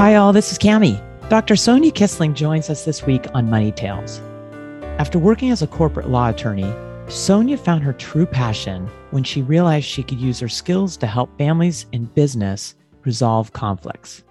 Hi, all. This is Cami. Dr. Sonia Kissling joins us this week on Money Tales. After working as a corporate law attorney, Sonia found her true passion when she realized she could use her skills to help families and business resolve conflicts.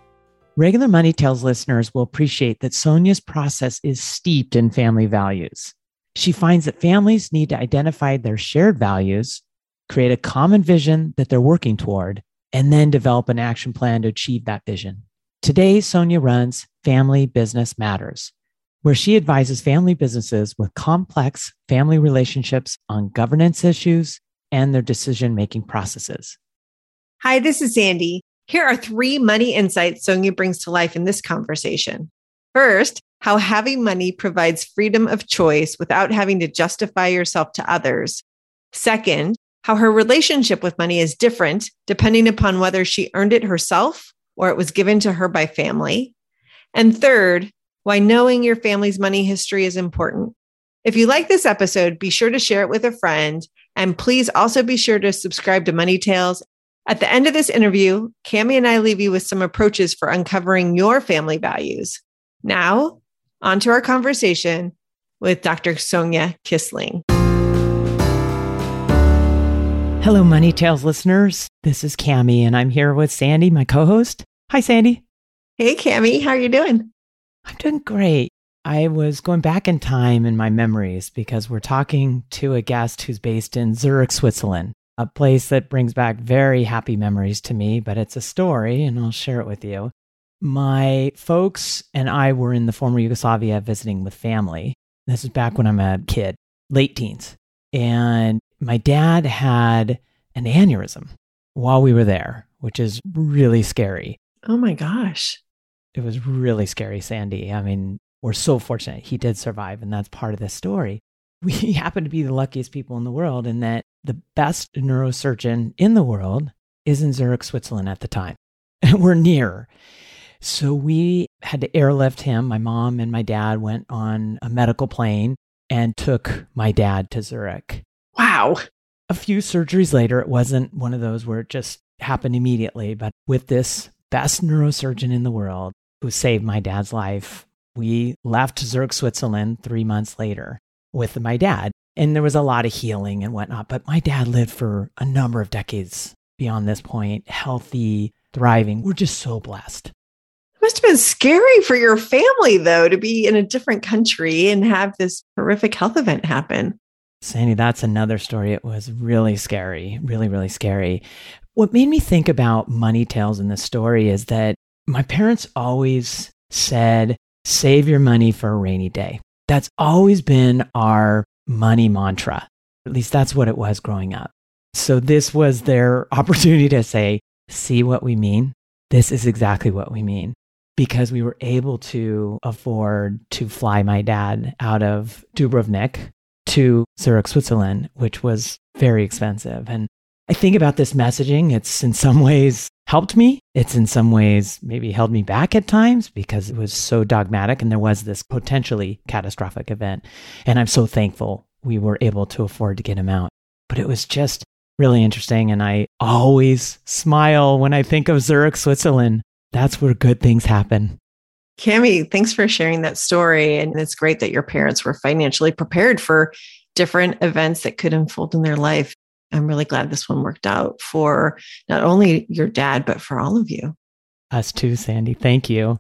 Regular Money Tales listeners will appreciate that Sonia's process is steeped in family values. She finds that families need to identify their shared values, create a common vision that they're working toward, and then develop an action plan to achieve that vision. Today, Sonia runs Family Business Matters, where she advises family businesses with complex family relationships on governance issues and their decision making processes. Hi, this is Sandy. Here are three money insights Sonia brings to life in this conversation. First, how having money provides freedom of choice without having to justify yourself to others. Second, how her relationship with money is different depending upon whether she earned it herself or it was given to her by family. And third, why knowing your family's money history is important. If you like this episode, be sure to share it with a friend. And please also be sure to subscribe to Money Tales. At the end of this interview, Cami and I leave you with some approaches for uncovering your family values. Now, on to our conversation with Dr. Sonia Kissling. Hello, Money Tales listeners. This is Cami, and I'm here with Sandy, my co host. Hi, Sandy. Hey, Cami. How are you doing? I'm doing great. I was going back in time in my memories because we're talking to a guest who's based in Zurich, Switzerland, a place that brings back very happy memories to me, but it's a story and I'll share it with you. My folks and I were in the former Yugoslavia visiting with family. This is back when I'm a kid, late teens. And my dad had an aneurysm while we were there, which is really scary. Oh my gosh. It was really scary, Sandy. I mean, we're so fortunate he did survive, and that's part of the story. We happen to be the luckiest people in the world in that the best neurosurgeon in the world is in Zurich, Switzerland at the time. And we're near. So we had to airlift him. My mom and my dad went on a medical plane and took my dad to Zurich. Wow. A few surgeries later, it wasn't one of those where it just happened immediately, but with this best neurosurgeon in the world who saved my dad's life, we left Zurich, Switzerland three months later with my dad. And there was a lot of healing and whatnot, but my dad lived for a number of decades beyond this point, healthy, thriving. We're just so blessed. It must have been scary for your family, though, to be in a different country and have this horrific health event happen. Sandy, that's another story. It was really scary, really, really scary. What made me think about money tales in this story is that my parents always said, save your money for a rainy day. That's always been our money mantra. At least that's what it was growing up. So this was their opportunity to say, see what we mean. This is exactly what we mean because we were able to afford to fly my dad out of Dubrovnik to Zurich, Switzerland, which was very expensive. And I think about this messaging. It's in some ways helped me. It's in some ways maybe held me back at times because it was so dogmatic and there was this potentially catastrophic event. And I'm so thankful we were able to afford to get him out. But it was just really interesting. And I always smile when I think of Zurich, Switzerland. That's where good things happen. Cami, thanks for sharing that story. And it's great that your parents were financially prepared for different events that could unfold in their life. I'm really glad this one worked out for not only your dad, but for all of you. Us too, Sandy. Thank you.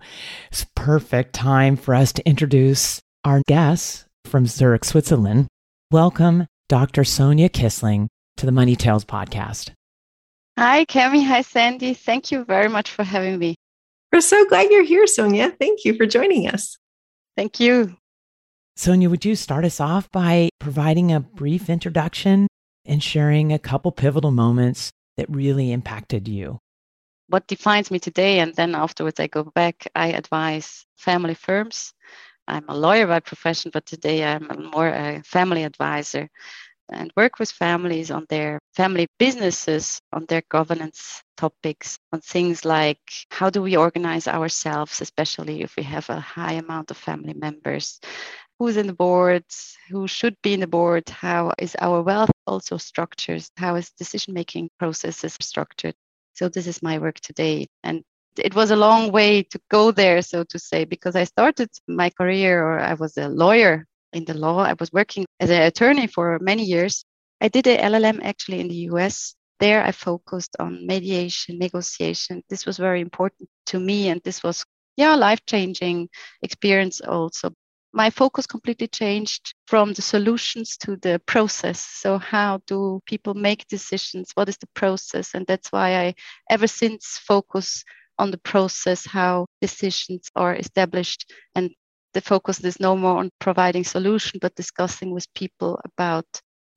It's perfect time for us to introduce our guests from Zurich, Switzerland. Welcome, Dr. Sonia Kissling, to the Money Tales podcast. Hi, Cami. Hi, Sandy. Thank you very much for having me. We're so glad you're here, Sonia. Thank you for joining us. Thank you. Sonia, would you start us off by providing a brief introduction and sharing a couple pivotal moments that really impacted you? What defines me today, and then afterwards I go back, I advise family firms. I'm a lawyer by profession, but today I'm more a family advisor and work with families on their family businesses, on their governance topics, on things like how do we organize ourselves, especially if we have a high amount of family members, who's in the board, who should be in the board, how is our wealth also structured, how is decision making processes structured. So this is my work today. And it was a long way to go there, so to say, because I started my career or I was a lawyer in the law. I was working as an attorney for many years. I did a LLM actually in the US. There I focused on mediation, negotiation. This was very important to me and this was yeah, life-changing experience also my focus completely changed from the solutions to the process. So, how do people make decisions? What is the process? And that's why I ever since focus on the process, how decisions are established. And the focus is no more on providing solution, but discussing with people about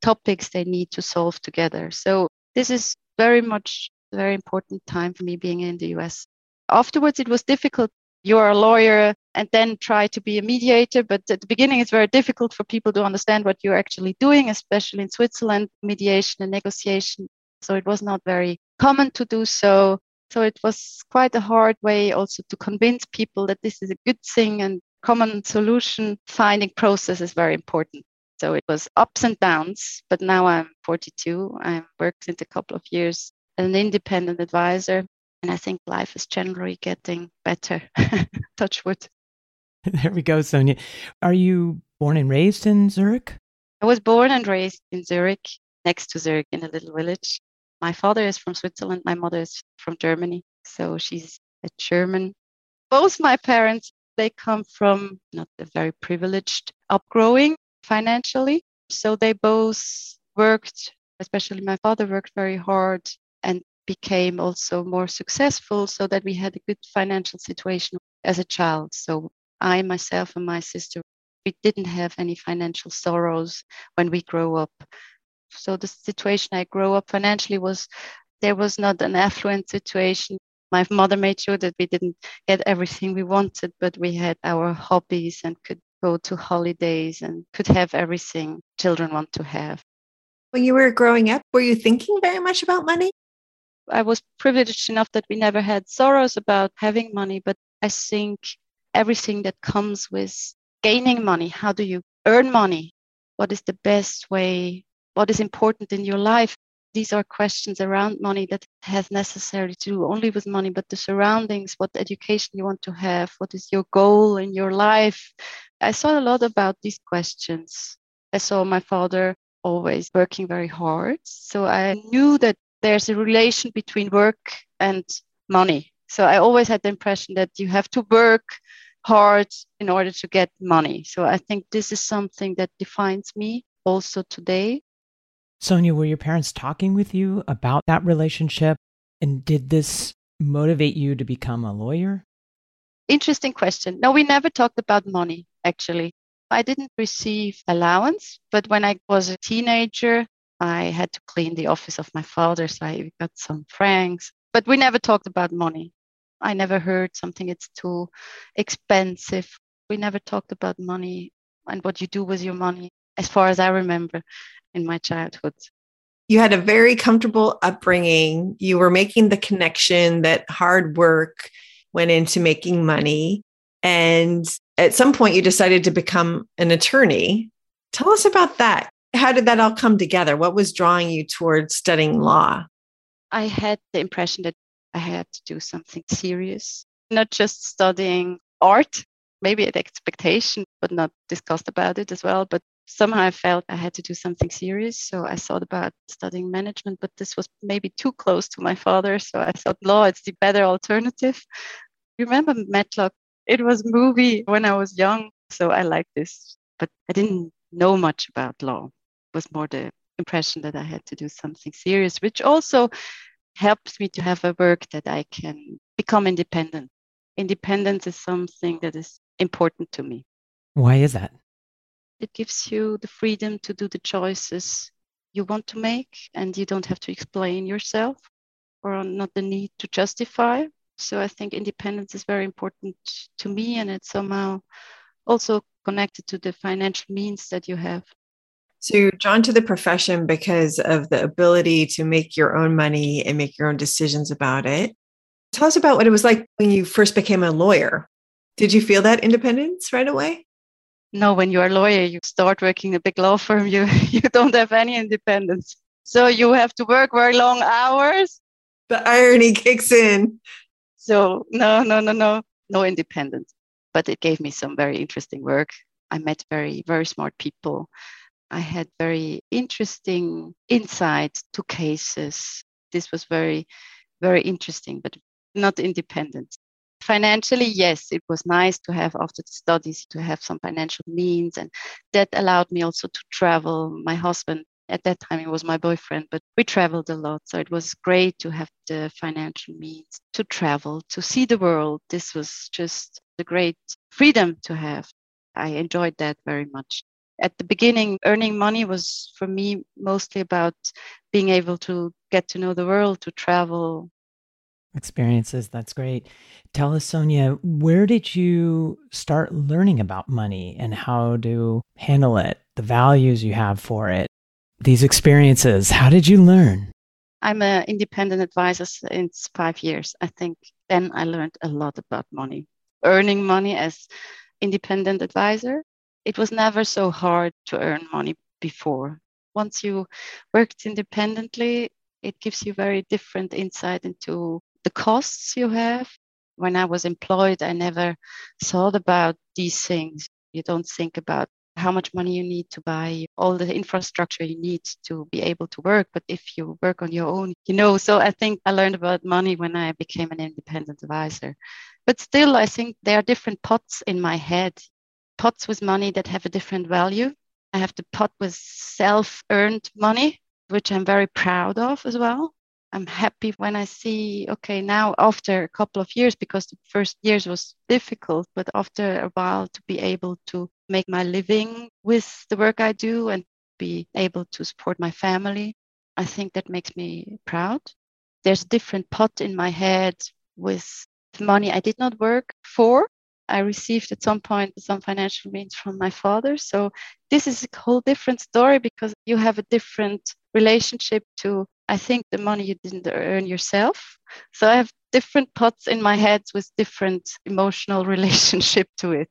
topics they need to solve together. So, this is very much a very important time for me being in the US. Afterwards, it was difficult you're a lawyer and then try to be a mediator. But at the beginning, it's very difficult for people to understand what you're actually doing, especially in Switzerland, mediation and negotiation. So it was not very common to do so. So it was quite a hard way also to convince people that this is a good thing and common solution finding process is very important. So it was ups and downs, but now I'm 42. I've worked since a couple of years as an independent advisor and I think life is generally getting better. Touch wood. There we go, Sonia. Are you born and raised in Zurich? I was born and raised in Zurich, next to Zurich in a little village. My father is from Switzerland, my mother is from Germany. So she's a German. Both my parents, they come from not a very privileged upgrowing financially. So they both worked, especially my father worked very hard and became also more successful so that we had a good financial situation as a child. So I, myself, and my sister, we didn't have any financial sorrows when we grow up. So the situation I grew up financially was there was not an affluent situation. My mother made sure that we didn't get everything we wanted, but we had our hobbies and could go to holidays and could have everything children want to have. When you were growing up, were you thinking very much about money? I was privileged enough that we never had sorrows about having money, but I think everything that comes with gaining money, how do you earn money? What is the best way? What is important in your life? These are questions around money that has necessarily to do only with money, but the surroundings, what education you want to have, what is your goal in your life. I saw a lot about these questions. I saw my father always working very hard. So I knew that there's a relation between work and money. So I always had the impression that you have to work hard in order to get money. So I think this is something that defines me also today. Sonia, were your parents talking with you about that relationship? And did this motivate you to become a lawyer? Interesting question. No, we never talked about money, actually. I didn't receive allowance, but when I was a teenager, I had to clean the office of my father, so I got some francs. But we never talked about money. I never heard something it's too expensive. We never talked about money and what you do with your money, as far as I remember in my childhood. You had a very comfortable upbringing. You were making the connection that hard work went into making money. And at some point, you decided to become an attorney. Tell us about that how did that all come together? What was drawing you towards studying law? I had the impression that I had to do something serious, not just studying art, maybe an expectation, but not discussed about it as well, but somehow I felt I had to do something serious. So I thought about studying management, but this was maybe too close to my father. So I thought law is the better alternative. Remember Matlock? It was movie when I was young. So I liked this, but I didn't know much about law. It was more the impression that I had to do something serious, which also helps me to have a work that I can become independent. Independence is something that is important to me. Why is that? It gives you the freedom to do the choices you want to make, and you don't have to explain yourself or not the need to justify. So I think independence is very important to me, and it's somehow also connected to the financial means that you have. So you're drawn to the profession because of the ability to make your own money and make your own decisions about it. Tell us about what it was like when you first became a lawyer. Did you feel that independence right away? No, when you're a lawyer, you start working a big law firm, you, you don't have any independence. So you have to work very long hours. The irony kicks in. So no, no, no, no, no independence. But it gave me some very interesting work. I met very, very smart people. I had very interesting insights to cases. This was very, very interesting, but not independent. Financially, yes, it was nice to have after the studies to have some financial means, and that allowed me also to travel. My husband at that time it was my boyfriend, but we traveled a lot, so it was great to have the financial means to travel, to see the world. This was just a great freedom to have. I enjoyed that very much at the beginning, earning money was for me mostly about being able to get to know the world, to travel. Experiences, that's great. Tell us, Sonia, where did you start learning about money and how to handle it, the values you have for it, these experiences? How did you learn? I'm an independent advisor since five years. I think then I learned a lot about money, earning money as independent advisor it was never so hard to earn money before. Once you worked independently, it gives you very different insight into the costs you have. When I was employed, I never thought about these things. You don't think about how much money you need to buy, all the infrastructure you need to be able to work. But if you work on your own, you know. So I think I learned about money when I became an independent advisor. But still, I think there are different pots in my head pots with money that have a different value. I have the pot with self earned money, which I'm very proud of as well. I'm happy when I see, okay, now after a couple of years, because the first years was difficult, but after a while to be able to make my living with the work I do and be able to support my family, I think that makes me proud. There's a different pot in my head with money I did not work for, I received at some point some financial means from my father. So this is a whole different story because you have a different relationship to, I think, the money you didn't earn yourself. So I have different pots in my head with different emotional relationship to it.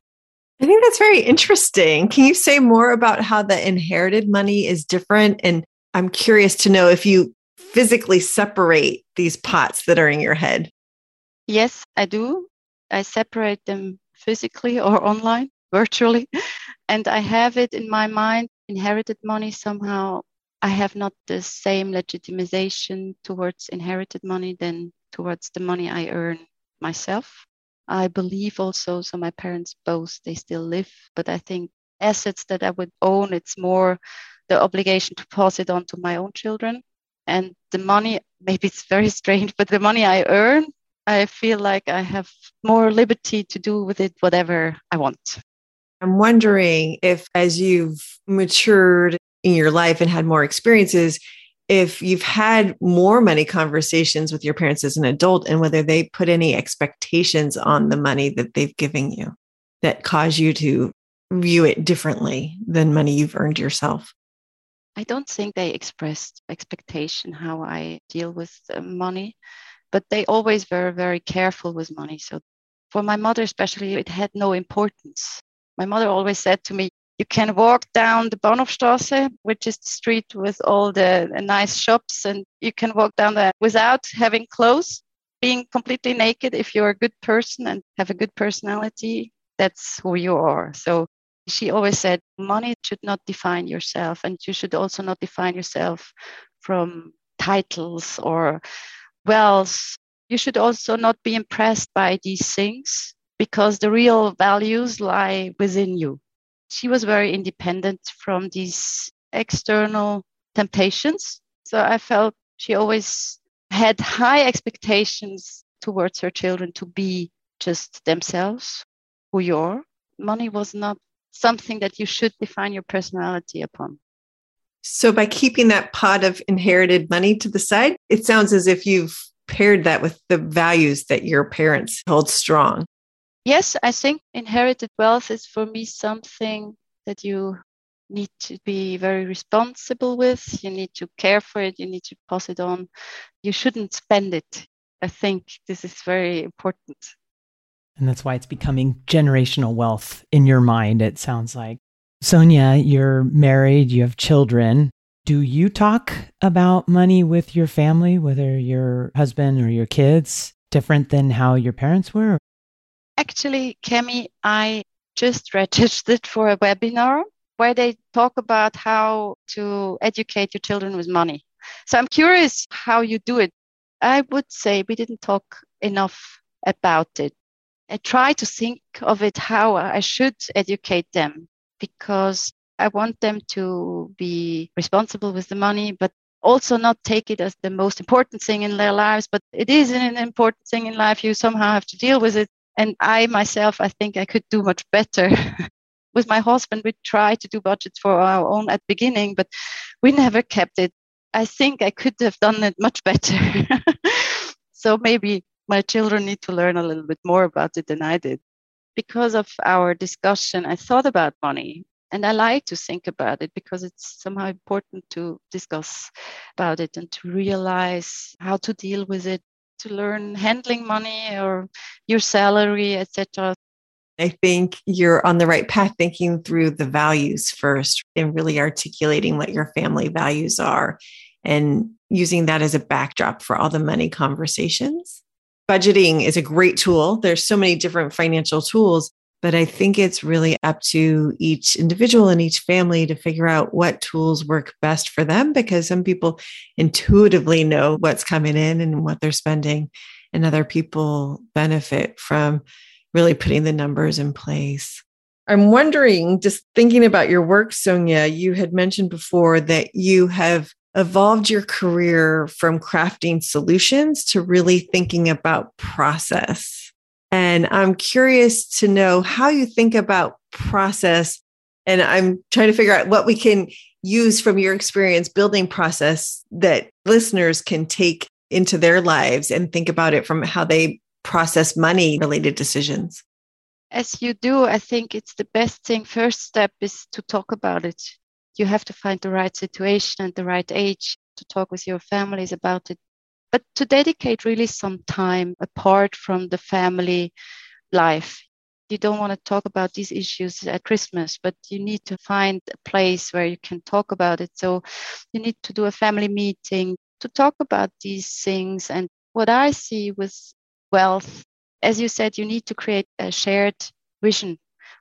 I think that's very interesting. Can you say more about how the inherited money is different? And I'm curious to know if you physically separate these pots that are in your head. Yes, I do. I separate them physically or online, virtually. And I have it in my mind inherited money somehow. I have not the same legitimization towards inherited money than towards the money I earn myself. I believe also, so my parents both, they still live, but I think assets that I would own, it's more the obligation to pass it on to my own children. And the money, maybe it's very strange, but the money I earn, I feel like I have more liberty to do with it whatever I want. I'm wondering if, as you've matured in your life and had more experiences, if you've had more money conversations with your parents as an adult and whether they put any expectations on the money that they've given you that cause you to view it differently than money you've earned yourself. I don't think they expressed expectation how I deal with uh, money but they always were very careful with money. So for my mother, especially, it had no importance. My mother always said to me, you can walk down the Bahnhofstrasse, which is the street with all the nice shops, and you can walk down there without having clothes, being completely naked. If you're a good person and have a good personality, that's who you are. So She always said, money should not define yourself, and you should also not define yourself from titles or wealth. You should also not be impressed by these things because the real values lie within you. She was very independent from these external temptations. So I felt she always had high expectations towards her children to be just themselves, who you are. Money was not something that you should define your personality upon. So, by keeping that pot of inherited money to the side, it sounds as if you've paired that with the values that your parents hold strong. Yes, I think inherited wealth is for me something that you need to be very responsible with. You need to care for it. You need to pass it on. You shouldn't spend it. I think this is very important. And that's why it's becoming generational wealth in your mind, it sounds like. Sonia, you're married, you have children. Do you talk about money with your family, whether your husband or your kids, different than how your parents were? Actually, Cami, I just registered for a webinar where they talk about how to educate your children with money. So I'm curious how you do it. I would say we didn't talk enough about it. I try to think of it how I should educate them because I want them to be responsible with the money, but also not take it as the most important thing in their lives. But it is an important thing in life. You somehow have to deal with it. And I myself, I think I could do much better with my husband, we tried to do budgets for our own at beginning, but we never kept it. I think I could have done it much better. so maybe my children need to learn a little bit more about it than I did. Because of our discussion, I thought about money and I like to think about it because it's somehow important to discuss about it and to realize how to deal with it, to learn handling money or your salary, etc. I think you're on the right path thinking through the values first and really articulating what your family values are and using that as a backdrop for all the money conversations. Budgeting is a great tool. There's so many different financial tools, but I think it's really up to each individual and each family to figure out what tools work best for them because some people intuitively know what's coming in and what they're spending, and other people benefit from really putting the numbers in place. I'm wondering, just thinking about your work, Sonia, you had mentioned before that you have evolved your career from crafting solutions to really thinking about process. And I'm curious to know how you think about process. And I'm trying to figure out what we can use from your experience building process that listeners can take into their lives and think about it from how they process money related decisions? As you do, I think it's the best thing. First step is to talk about it. You have to find the right situation and the right age to talk with your families about it. But to dedicate really some time apart from the family life. You don't want to talk about these issues at Christmas, but you need to find a place where you can talk about it. So you need to do a family meeting to talk about these things. And what I see with wealth, as you said, you need to create a shared vision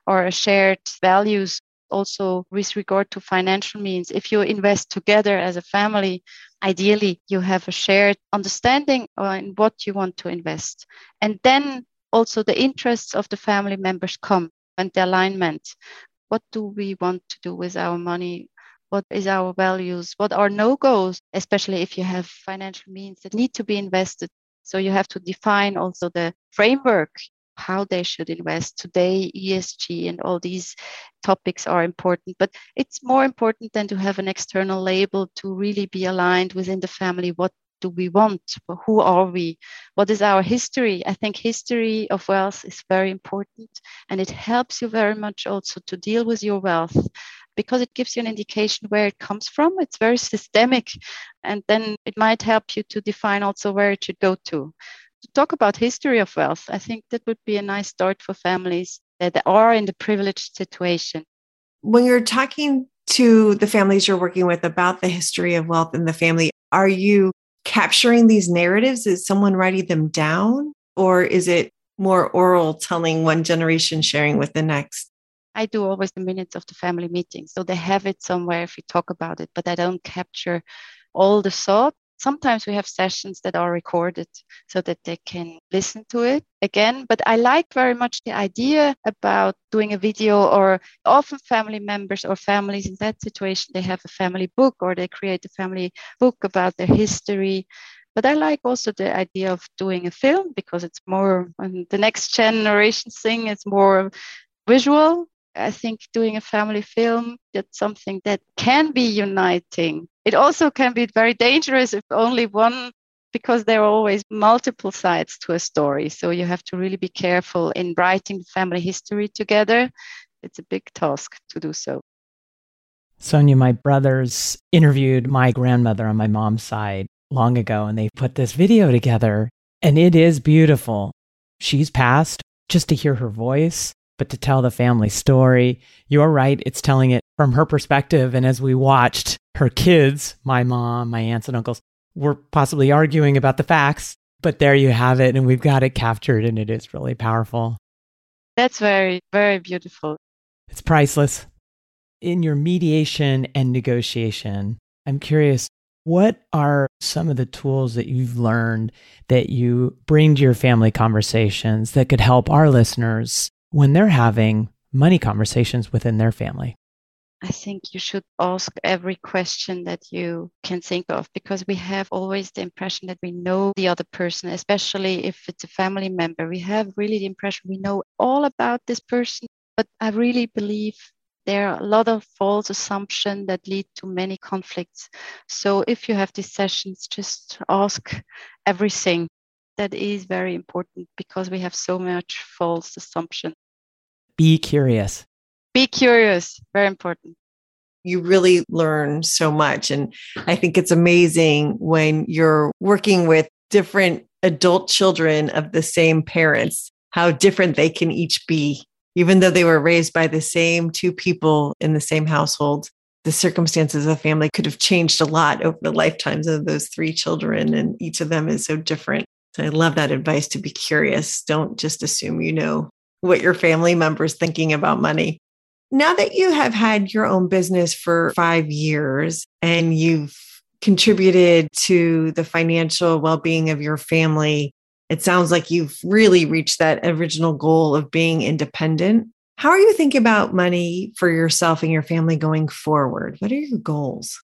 or a shared values also with regard to financial means. If you invest together as a family, ideally you have a shared understanding on what you want to invest. And then also the interests of the family members come and the alignment. What do we want to do with our money? What is our values? What are no goals, especially if you have financial means that need to be invested? So you have to define also the framework, how they should invest. Today, ESG and all these topics are important, but it's more important than to have an external label to really be aligned within the family. What do we want? Who are we? What is our history? I think history of wealth is very important and it helps you very much also to deal with your wealth because it gives you an indication where it comes from. It's very systemic. And then it might help you to define also where it should go to. To talk about history of wealth, I think that would be a nice start for families that are in the privileged situation. When you're talking to the families you're working with about the history of wealth in the family, are you capturing these narratives? Is someone writing them down? Or is it more oral telling one generation sharing with the next? I do always the minutes of the family meeting. So they have it somewhere if we talk about it, but I don't capture all the thought. Sometimes we have sessions that are recorded so that they can listen to it again. But I like very much the idea about doing a video, or often family members or families in that situation, they have a family book or they create a family book about their history. But I like also the idea of doing a film because it's more the next generation thing it's more visual I think doing a family film, that's something that can be uniting. It also can be very dangerous if only one, because there are always multiple sides to a story. So you have to really be careful in writing family history together. It's a big task to do so. Sonia, my brothers interviewed my grandmother on my mom's side long ago, and they put this video together, and it is beautiful. She's passed. Just to hear her voice but to tell the family story. You're right, it's telling it from her perspective. And as we watched her kids, my mom, my aunts and uncles, were possibly arguing about the facts, but there you have it. And we've got it captured, and it is really powerful. That's very, very beautiful. It's priceless. In your mediation and negotiation, I'm curious, what are some of the tools that you've learned that you bring to your family conversations that could help our listeners when they're having money conversations within their family? I think you should ask every question that you can think of because we have always the impression that we know the other person, especially if it's a family member. We have really the impression we know all about this person. But I really believe there are a lot of false assumptions that lead to many conflicts. So if you have these sessions, just ask everything. That is very important because we have so much false assumption. Be curious. Be curious. Very important. You really learn so much. And I think it's amazing when you're working with different adult children of the same parents, how different they can each be. Even though they were raised by the same two people in the same household, the circumstances of the family could have changed a lot over the lifetimes of those three children, and each of them is so different. So I love that advice to be curious. Don't just assume you know what your family members thinking about money. Now that you have had your own business for five years and you've contributed to the financial well being of your family, it sounds like you've really reached that original goal of being independent. How are you thinking about money for yourself and your family going forward? What are your goals?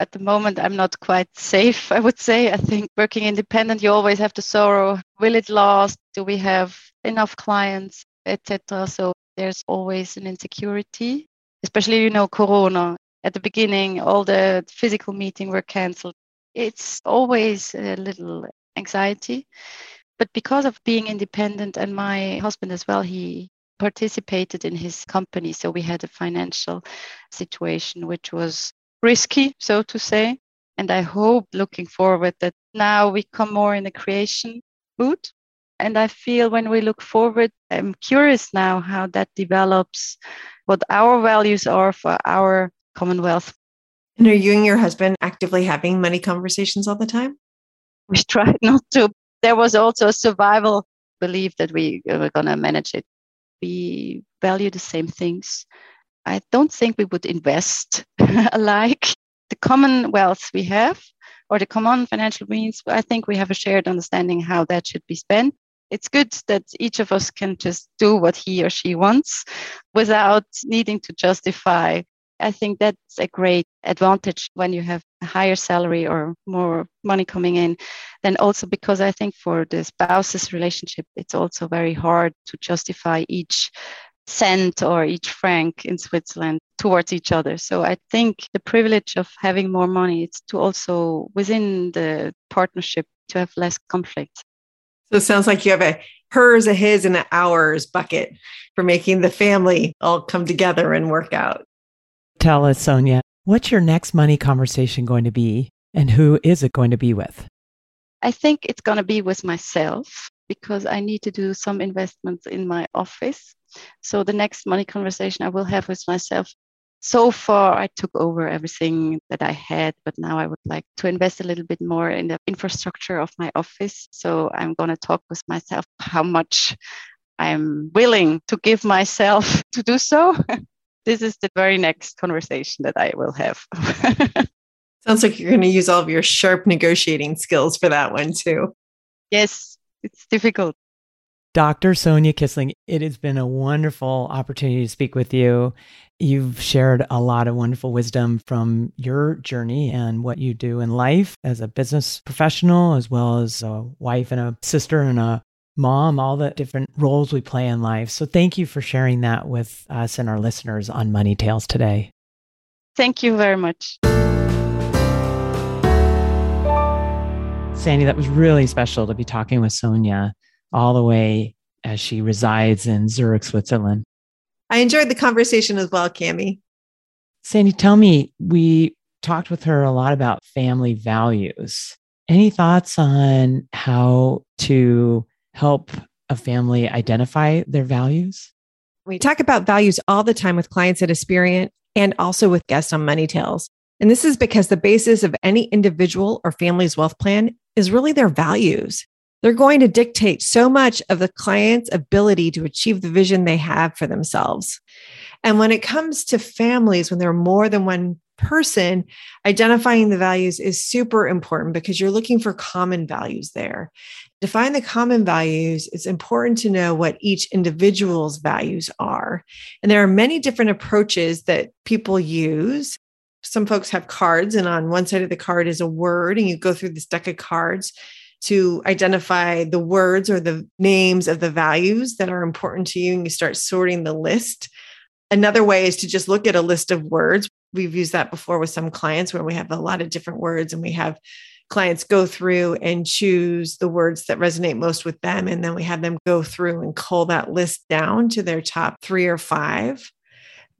At the moment, I'm not quite safe, I would say. I think working independent, you always have to sorrow. Will it last? Do we have enough clients, etc. So there's always an insecurity, especially you know Corona. At the beginning, all the physical meetings were cancelled. It's always a little anxiety, but because of being independent and my husband as well, he participated in his company, so we had a financial situation which was risky, so to say. And I hope looking forward that now we come more in the creation mood and I feel when we look forward, I'm curious now how that develops, what our values are for our Commonwealth. And are you and your husband actively having money conversations all the time? We try not to. There was also a survival belief that we were going to manage it. We value the same things. I don't think we would invest alike. The commonwealth we have, or the common financial means, I think we have a shared understanding how that should be spent it's good that each of us can just do what he or she wants without needing to justify. I think that's a great advantage when you have a higher salary or more money coming in. Then also because I think for the spouses relationship, it's also very hard to justify each cent or each franc in Switzerland towards each other. So I think the privilege of having more money is to also within the partnership to have less conflict. So it sounds like you have a hers, a his, and an ours bucket for making the family all come together and work out. Tell us, Sonia, what's your next money conversation going to be and who is it going to be with? I think it's going to be with myself because I need to do some investments in my office. So the next money conversation I will have with myself so far I took over everything that I had, but now I would like to invest a little bit more in the infrastructure of my office. So I'm going to talk with myself how much I'm willing to give myself to do so. this is the very next conversation that I will have. Sounds like you're going to use all of your sharp negotiating skills for that one too. Yes, it's difficult. Dr. Sonia Kissling, it has been a wonderful opportunity to speak with you. You've shared a lot of wonderful wisdom from your journey and what you do in life as a business professional, as well as a wife and a sister and a mom, all the different roles we play in life. So thank you for sharing that with us and our listeners on Money Tales today. Thank you very much. Sandy, that was really special to be talking with Sonia all the way as she resides in Zurich, Switzerland. I enjoyed the conversation as well, Cami. Sandy, tell me, we talked with her a lot about family values. Any thoughts on how to help a family identify their values? We talk about values all the time with clients at Aspiriant and also with guests on Money Tales. And this is because the basis of any individual or family's wealth plan is really their values. They're going to dictate so much of the client's ability to achieve the vision they have for themselves. And when it comes to families, when there are more than one person, identifying the values is super important because you're looking for common values there. To find the common values, it's important to know what each individual's values are. And there are many different approaches that people use some folks have cards, and on one side of the card is a word, and you go through this deck of cards to identify the words or the names of the values that are important to you, and you start sorting the list. Another way is to just look at a list of words. We've used that before with some clients where we have a lot of different words, and we have clients go through and choose the words that resonate most with them. And then we have them go through and cull that list down to their top three or five.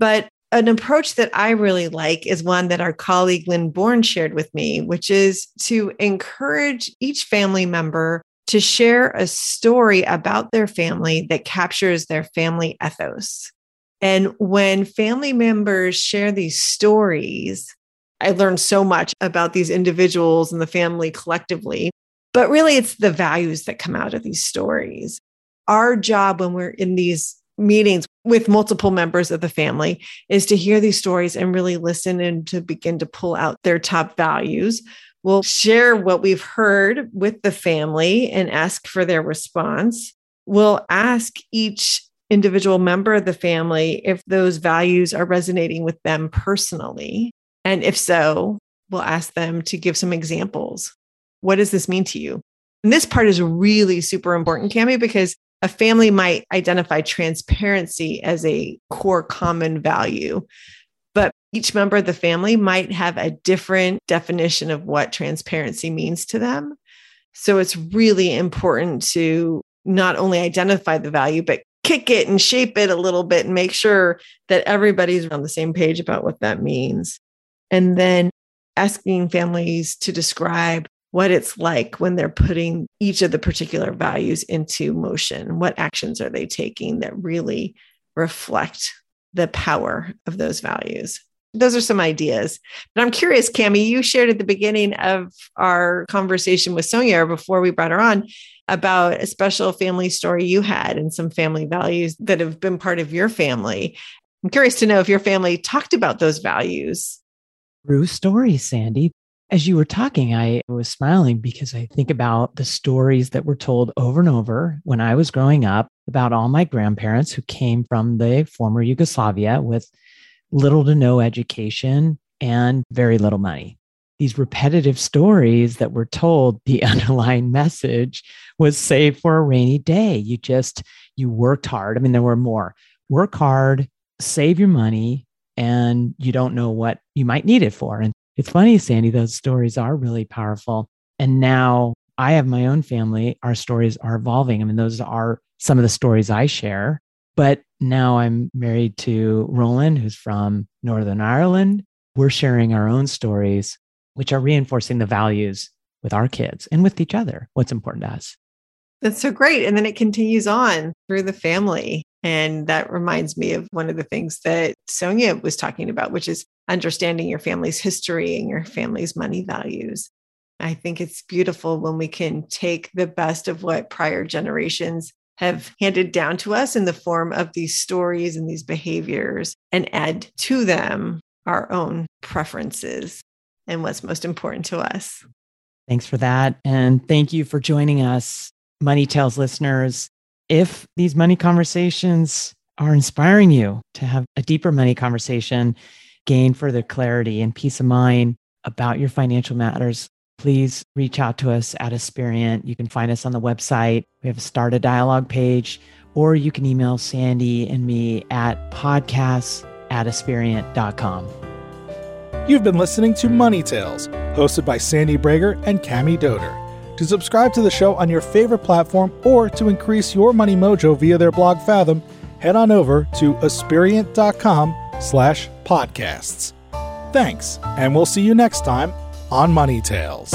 But an approach that I really like is one that our colleague Lynn Bourne shared with me, which is to encourage each family member to share a story about their family that captures their family ethos. And when family members share these stories, I learned so much about these individuals and the family collectively. But really, it's the values that come out of these stories. Our job when we're in these meetings with multiple members of the family is to hear these stories and really listen and to begin to pull out their top values. We'll share what we've heard with the family and ask for their response. We'll ask each individual member of the family if those values are resonating with them personally. And if so, we'll ask them to give some examples. What does this mean to you? And this part is really super important, Cami, because a family might identify transparency as a core common value, but each member of the family might have a different definition of what transparency means to them. So it's really important to not only identify the value, but kick it and shape it a little bit and make sure that everybody's on the same page about what that means. And then asking families to describe what it's like when they're putting each of the particular values into motion. What actions are they taking that really reflect the power of those values? Those are some ideas. But I'm curious, Cami, you shared at the beginning of our conversation with Sonia before we brought her on about a special family story you had and some family values that have been part of your family. I'm curious to know if your family talked about those values. True story, Sandy. As you were talking, I was smiling because I think about the stories that were told over and over when I was growing up about all my grandparents who came from the former Yugoslavia with little to no education and very little money. These repetitive stories that were told, the underlying message was save for a rainy day. You just, you worked hard. I mean, there were more work hard, save your money, and you don't know what you might need it for. And it's funny, Sandy, those stories are really powerful. And now I have my own family. Our stories are evolving. I mean, those are some of the stories I share. But now I'm married to Roland, who's from Northern Ireland. We're sharing our own stories, which are reinforcing the values with our kids and with each other, what's important to us. That's so great. And then it continues on through the family. And that reminds me of one of the things that Sonia was talking about, which is understanding your family's history and your family's money values. I think it's beautiful when we can take the best of what prior generations have handed down to us in the form of these stories and these behaviors and add to them our own preferences and what's most important to us. Thanks for that. And thank you for joining us, Money Tales listeners. If these money conversations are inspiring you to have a deeper money conversation, gain further clarity and peace of mind about your financial matters, please reach out to us at Aspiriant. You can find us on the website. We have a start a dialogue page, or you can email Sandy and me at podcasts at aspiriant.com. You've been listening to Money Tales, hosted by Sandy Brager and Cami Doder. To subscribe to the show on your favorite platform or to increase your money mojo via their blog Fathom, head on over to aspiriant.com slash podcasts. Thanks, and we'll see you next time on Money Tales.